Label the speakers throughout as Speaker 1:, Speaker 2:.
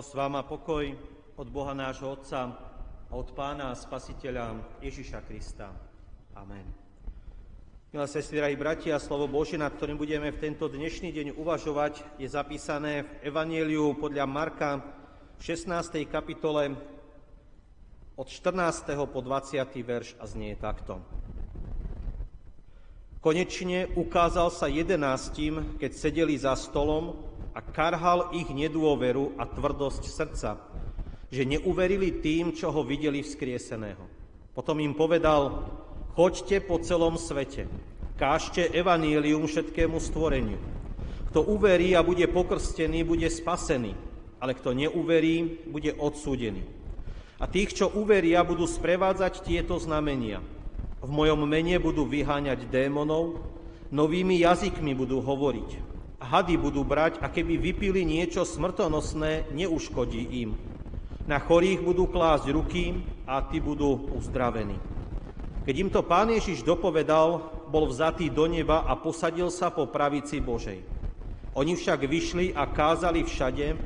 Speaker 1: Milosť vám a pokoj od Boha nášho Otca a od Pána a Spasiteľa Ježiša Krista. Amen. Milé sestry, drahí bratia, slovo Bože, nad ktorým budeme v tento dnešný deň uvažovať, je zapísané v Evanieliu podľa Marka v 16. kapitole od 14. po 20. verš a znie takto. Konečne ukázal sa jedenáctim, keď sedeli za stolom a karhal ich nedôveru a tvrdosť srdca, že neuverili tým, čo ho videli vzkrieseného. Potom im povedal, choďte po celom svete, kážte evanílium všetkému stvoreniu. Kto uverí a bude pokrstený, bude spasený, ale kto neuverí, bude odsúdený. A tých, čo uveria, budú sprevádzať tieto znamenia. V mojom mene budú vyháňať démonov, novými jazykmi budú hovoriť hady budú brať a keby vypili niečo smrtonosné, neuškodí im. Na chorých budú klásť ruky a tí budú uzdravení. Keď im to pán Ježiš dopovedal, bol vzatý do neba a posadil sa po pravici Božej. Oni však vyšli a kázali všade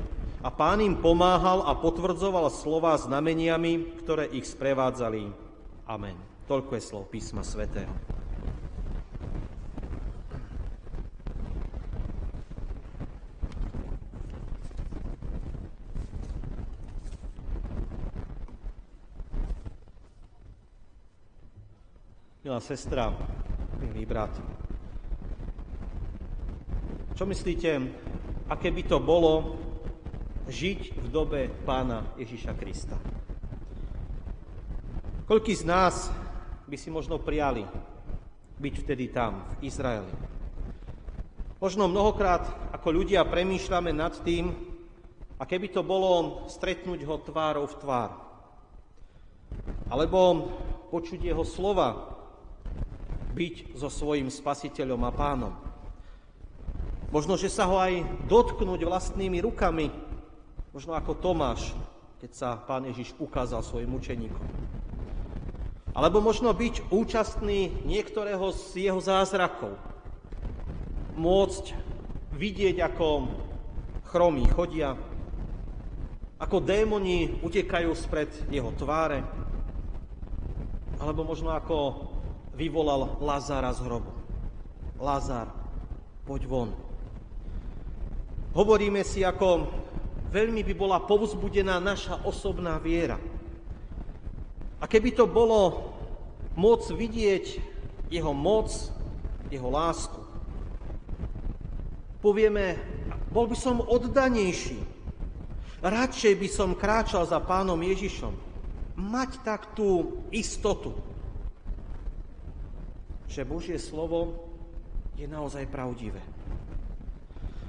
Speaker 1: a pán im pomáhal a potvrdzoval slova znameniami, ktoré ich sprevádzali. Amen. Toľko je slov písma svätého. Milá sestra, milý brat, čo myslíte, aké by to bolo žiť v dobe pána Ježiša Krista? Koľký z nás by si možno prijali byť vtedy tam, v Izraeli? Možno mnohokrát ako ľudia premýšľame nad tým, aké by to bolo stretnúť ho tvárou v tvár. Alebo počuť jeho slova, byť so svojím spasiteľom a pánom. Možno, že sa ho aj dotknúť vlastnými rukami, možno ako Tomáš, keď sa pán Ježiš ukázal svojim učeníkom. Alebo možno byť účastný niektorého z jeho zázrakov. Môcť vidieť, ako chromí chodia, ako démoni utekajú spred jeho tváre, alebo možno ako vyvolal Lazára z hrobu. Lazár, poď von. Hovoríme si, ako veľmi by bola povzbudená naša osobná viera. A keby to bolo môcť vidieť jeho moc, jeho lásku, povieme, bol by som oddanejší. Radšej by som kráčal za pánom Ježišom. Mať tak tú istotu, že Božie slovo je naozaj pravdivé.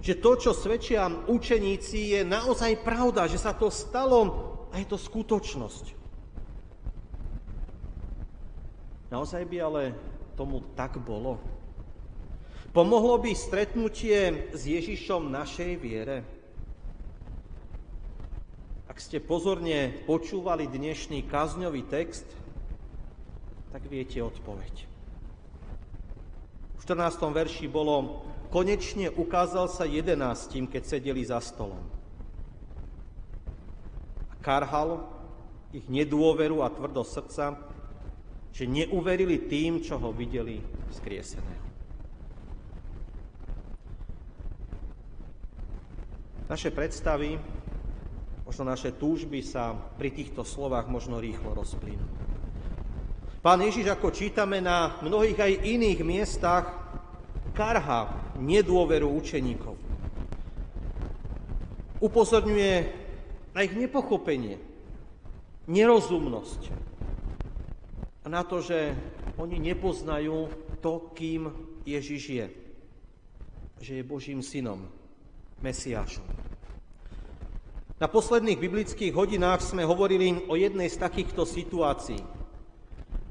Speaker 1: Že to, čo svedčia učeníci, je naozaj pravda, že sa to stalo a je to skutočnosť. Naozaj by ale tomu tak bolo? Pomohlo by stretnutie s Ježišom našej viere? Ak ste pozorne počúvali dnešný kazňový text, tak viete odpoveď. 14. verši bolo, konečne ukázal sa jedenáctim, keď sedeli za stolom. A karhal ich nedôveru a tvrdosť srdca, že neuverili tým, čo ho videli vzkrieseného. Naše predstavy, možno naše túžby sa pri týchto slovách možno rýchlo rozplynú. Pán Ježiš, ako čítame na mnohých aj iných miestach, karha nedôveru učeníkov. Upozorňuje na ich nepochopenie, nerozumnosť a na to, že oni nepoznajú to, kým Ježiš je. Že je Božím synom, Mesiášom. Na posledných biblických hodinách sme hovorili o jednej z takýchto situácií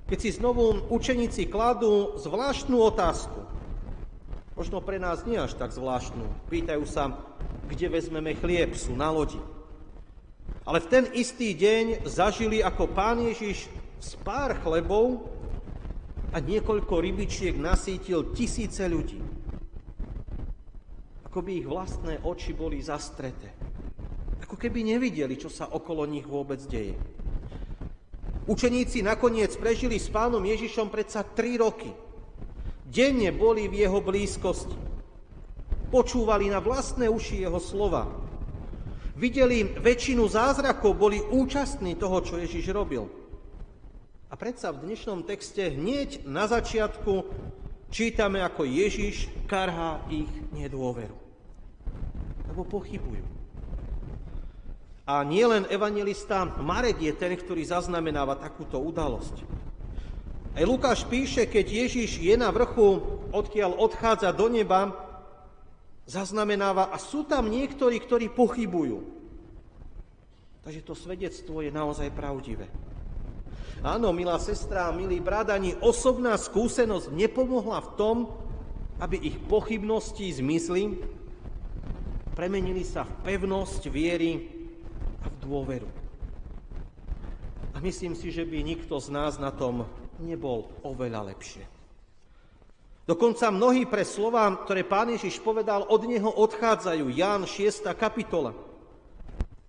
Speaker 1: keď si znovu učeníci kladú zvláštnu otázku. Možno pre nás nie až tak zvláštnu. Pýtajú sa, kde vezmeme chlieb, sú na lodi. Ale v ten istý deň zažili, ako pán Ježiš z pár chlebov a niekoľko rybičiek nasítil tisíce ľudí. Ako by ich vlastné oči boli zastreté. Ako keby nevideli, čo sa okolo nich vôbec deje. Učeníci nakoniec prežili s pánom Ježišom predsa tri roky. Denne boli v jeho blízkosti. Počúvali na vlastné uši jeho slova. Videli väčšinu zázrakov, boli účastní toho, čo Ježiš robil. A predsa v dnešnom texte hneď na začiatku čítame, ako Ježiš karhá ich nedôveru. Lebo pochybujú. A nielen evangelista Marek je ten, ktorý zaznamenáva takúto udalosť. Aj Lukáš píše, keď Ježiš je na vrchu, odkiaľ odchádza do neba, zaznamenáva a sú tam niektorí, ktorí pochybujú. Takže to svedectvo je naozaj pravdivé. Áno, milá sestra, milý brat, ani osobná skúsenosť nepomohla v tom, aby ich pochybnosti zmysly premenili sa v pevnosť viery dôveru. A myslím si, že by nikto z nás na tom nebol oveľa lepšie. Dokonca mnohí pre slova, ktoré pán Ježiš povedal, od neho odchádzajú. Ján 6. kapitola.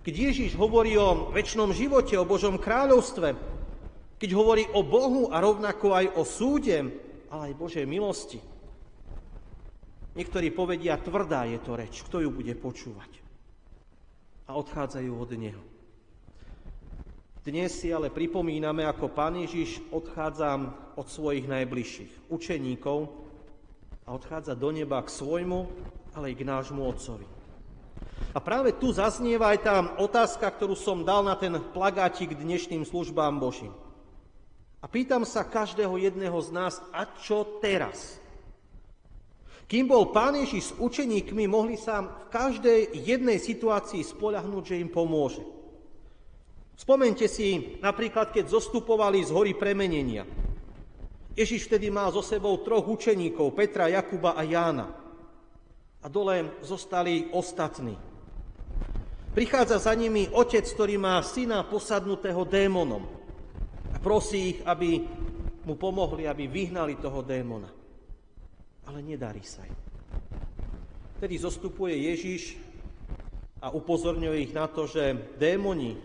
Speaker 1: Keď Ježiš hovorí o väčšnom živote, o Božom kráľovstve, keď hovorí o Bohu a rovnako aj o súde, ale aj Božej milosti. Niektorí povedia, tvrdá je to reč, kto ju bude počúvať a odchádzajú od Neho. Dnes si ale pripomíname, ako Pán Ježiš odchádza od svojich najbližších učeníkov a odchádza do neba k svojmu, ale aj k nášmu Otcovi. A práve tu zaznieva aj tá otázka, ktorú som dal na ten plagátik dnešným službám Božím. A pýtam sa každého jedného z nás, a čo teraz? Kým bol Pán Ježiš s učeníkmi, mohli sa v každej jednej situácii spoľahnúť, že im pomôže. Spomente si napríklad, keď zostupovali z hory premenenia. Ježiš vtedy mal so sebou troch učeníkov, Petra, Jakuba a Jána. A dole zostali ostatní. Prichádza za nimi otec, ktorý má syna posadnutého démonom. A prosí ich, aby mu pomohli, aby vyhnali toho démona ale nedarí sa im. Vtedy zostupuje Ježiš a upozorňuje ich na to, že démoni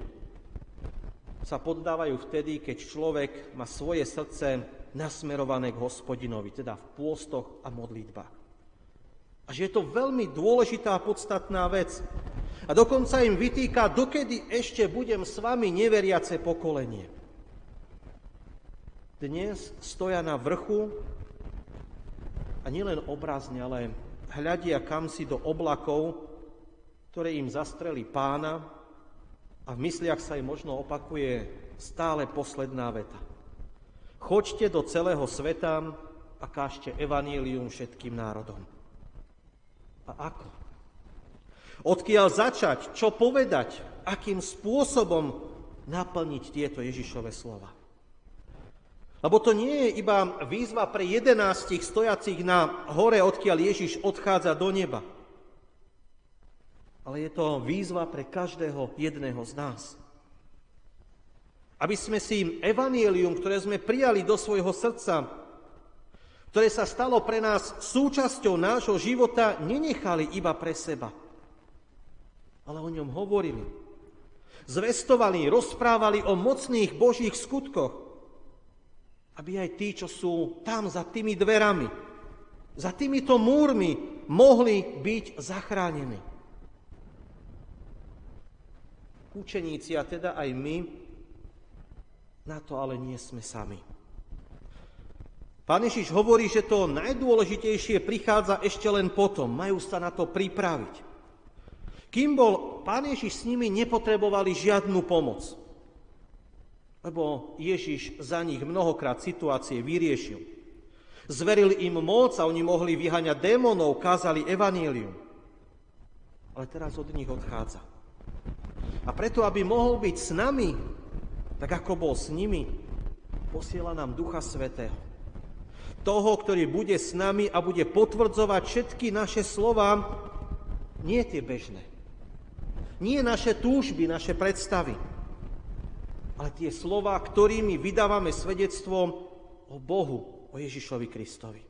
Speaker 1: sa poddávajú vtedy, keď človek má svoje srdce nasmerované k hospodinovi, teda v pôstoch a modlitbách. A že je to veľmi dôležitá a podstatná vec. A dokonca im vytýka, dokedy ešte budem s vami neveriace pokolenie. Dnes stoja na vrchu a nielen obrazne, ale hľadia kam si do oblakov, ktoré im zastreli pána a v mysliach sa im možno opakuje stále posledná veta. Choďte do celého sveta a kážte evanílium všetkým národom. A ako? Odkiaľ začať? Čo povedať? Akým spôsobom naplniť tieto Ježišove slova? Lebo to nie je iba výzva pre jedenáctich stojacich na hore, odkiaľ Ježiš odchádza do neba. Ale je to výzva pre každého jedného z nás. Aby sme si evanielium, ktoré sme prijali do svojho srdca, ktoré sa stalo pre nás súčasťou nášho života, nenechali iba pre seba, ale o ňom hovorili. Zvestovali, rozprávali o mocných Božích skutkoch, aby aj tí, čo sú tam za tými dverami, za týmito múrmi, mohli byť zachránení. Učeníci a teda aj my na to ale nie sme sami. Pán Ježiš hovorí, že to najdôležitejšie prichádza ešte len potom. Majú sa na to pripraviť. Kým bol Pán Ježiš s nimi, nepotrebovali žiadnu pomoc lebo Ježiš za nich mnohokrát situácie vyriešil. Zveril im moc a oni mohli vyhaňať démonov, kázali evanílium. Ale teraz od nich odchádza. A preto, aby mohol byť s nami, tak ako bol s nimi, posiela nám Ducha Svetého. Toho, ktorý bude s nami a bude potvrdzovať všetky naše slova, nie tie bežné. Nie naše túžby, naše predstavy, ale tie slova, ktorými vydávame svedectvo o Bohu, o Ježišovi Kristovi.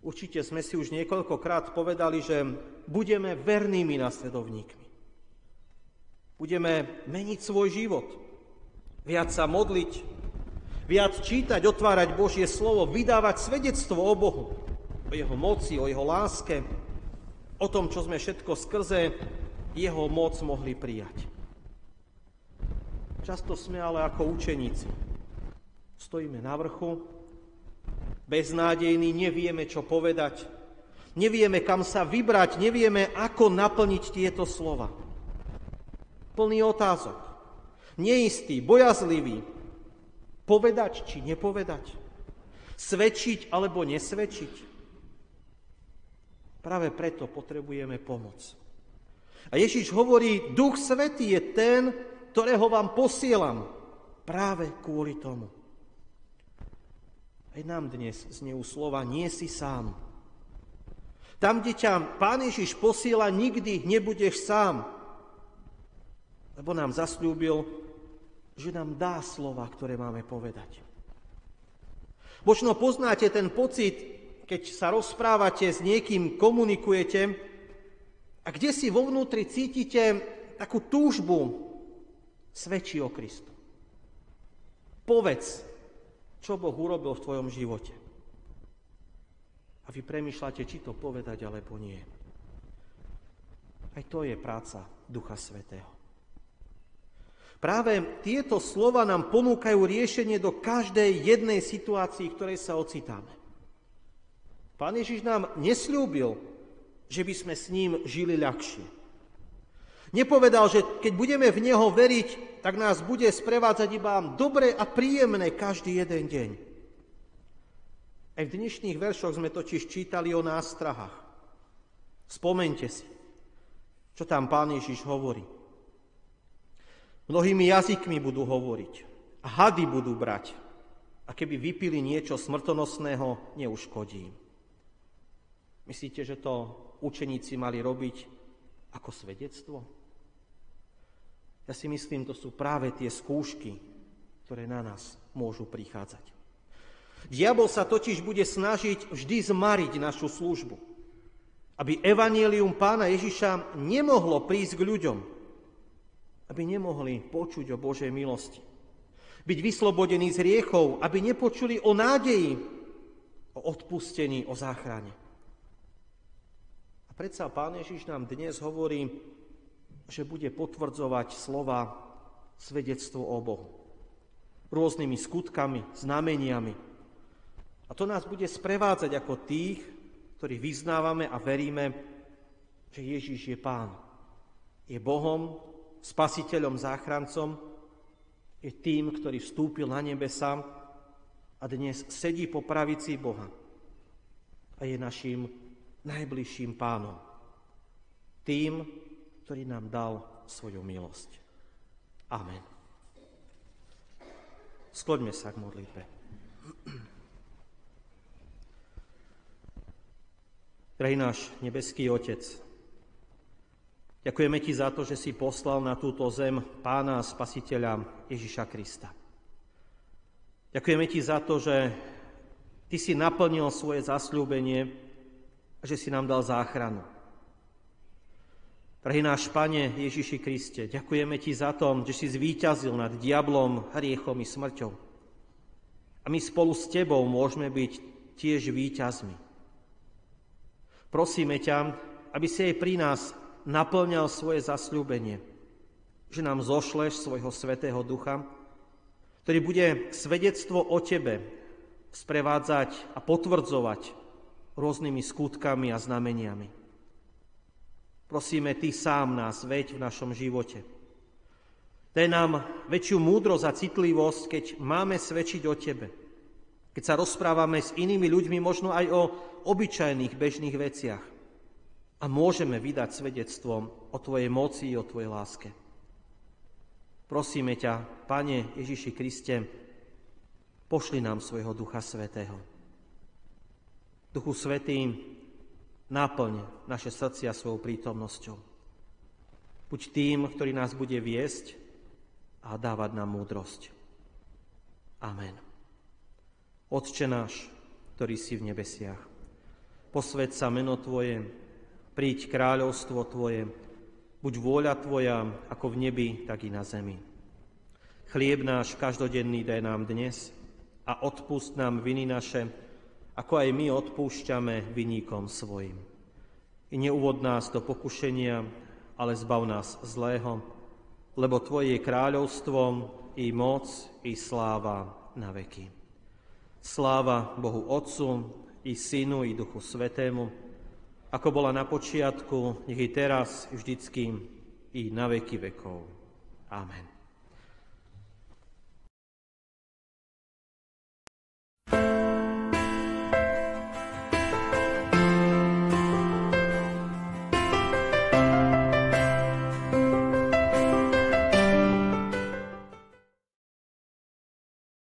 Speaker 1: Určite sme si už niekoľkokrát povedali, že budeme vernými nasledovníkmi. Budeme meniť svoj život. Viac sa modliť, viac čítať, otvárať Božie slovo, vydávať svedectvo o Bohu, o Jeho moci, o Jeho láske, o tom, čo sme všetko skrze Jeho moc mohli prijať. Často sme ale ako učeníci. Stojíme na vrchu, beznádejní, nevieme, čo povedať, nevieme, kam sa vybrať, nevieme, ako naplniť tieto slova. Plný otázok, neistý, bojazlivý, povedať či nepovedať, svedčiť alebo nesvedčiť. Práve preto potrebujeme pomoc. A Ježiš hovorí, Duch Svetý je ten, ktorého vám posielam práve kvôli tomu. Aj nám dnes zneú slova, nie si sám. Tam, kde ťa Pán Ježiš posiela, nikdy nebudeš sám. Lebo nám zasľúbil, že nám dá slova, ktoré máme povedať. Možno poznáte ten pocit, keď sa rozprávate s niekým, komunikujete a kde si vo vnútri cítite takú túžbu svedčí o Kristu. Povedz, čo Boh urobil v tvojom živote. A vy premyšľate, či to povedať, alebo nie. Aj to je práca Ducha Svetého. Práve tieto slova nám ponúkajú riešenie do každej jednej situácii, v ktorej sa ocitáme. Pán Ježiš nám nesľúbil, že by sme s ním žili ľahšie. Nepovedal, že keď budeme v Neho veriť, tak nás bude sprevádzať iba dobre a príjemné každý jeden deň. Aj v dnešných veršoch sme totiž čítali o nástrahách. Spomente si, čo tam Pán Ježiš hovorí. Mnohými jazykmi budú hovoriť a hady budú brať. A keby vypili niečo smrtonosného, neuškodí. Myslíte, že to učeníci mali robiť ako svedectvo? Ja si myslím, to sú práve tie skúšky, ktoré na nás môžu prichádzať. Diabol sa totiž bude snažiť vždy zmariť našu službu, aby evanielium pána Ježiša nemohlo prísť k ľuďom, aby nemohli počuť o Božej milosti, byť vyslobodení z riechov, aby nepočuli o nádeji, o odpustení, o záchrane. A predsa pán Ježiš nám dnes hovorí, že bude potvrdzovať slova svedectvo o Bohu. Rôznymi skutkami, znameniami. A to nás bude sprevádzať ako tých, ktorí vyznávame a veríme, že Ježiš je Pán. Je Bohom, spasiteľom, záchrancom, je tým, ktorý vstúpil na nebesa a dnes sedí po pravici Boha a je našim najbližším pánom. Tým, ktorý nám dal svoju milosť. Amen. Skloďme sa k modlitbe. Drahý náš nebeský Otec, ďakujeme Ti za to, že si poslal na túto zem Pána a Spasiteľa Ježiša Krista. Ďakujeme Ti za to, že Ty si naplnil svoje zasľúbenie a že si nám dal záchranu. Drahý náš Pane Ježiši Kriste, ďakujeme Ti za to, že si zvíťazil nad diablom, hriechom i smrťou. A my spolu s Tebou môžeme byť tiež víťazmi. Prosíme ťa, aby si aj pri nás naplňal svoje zasľúbenie, že nám zošleš svojho Svetého Ducha, ktorý bude svedectvo o Tebe sprevádzať a potvrdzovať rôznymi skutkami a znameniami. Prosíme, Ty sám nás veď v našom živote. Daj nám väčšiu múdrosť a citlivosť, keď máme svedčiť o Tebe. Keď sa rozprávame s inými ľuďmi možno aj o obyčajných bežných veciach. A môžeme vydať svedectvo o Tvojej moci o Tvojej láske. Prosíme ťa, Pane Ježiši Kriste, pošli nám svojho Ducha Svetého. Duchu Svetý, Náplň naše srdcia svojou prítomnosťou. Buď tým, ktorý nás bude viesť a dávať nám múdrosť. Amen. Otče náš, ktorý si v nebesiach, posved sa meno Tvoje, príď kráľovstvo Tvoje, Buď vôľa Tvoja ako v nebi, tak i na zemi. Chlieb náš každodenný daj nám dnes a odpust nám viny naše, ako aj my odpúšťame viníkom svojim. I neuvod nás do pokušenia, ale zbav nás zlého, lebo Tvoje je kráľovstvo, i moc, i sláva na veky. Sláva Bohu Otcu, i Synu, i Duchu Svetému, ako bola na počiatku, nech i teraz, vždycky, i na veky vekov. Amen.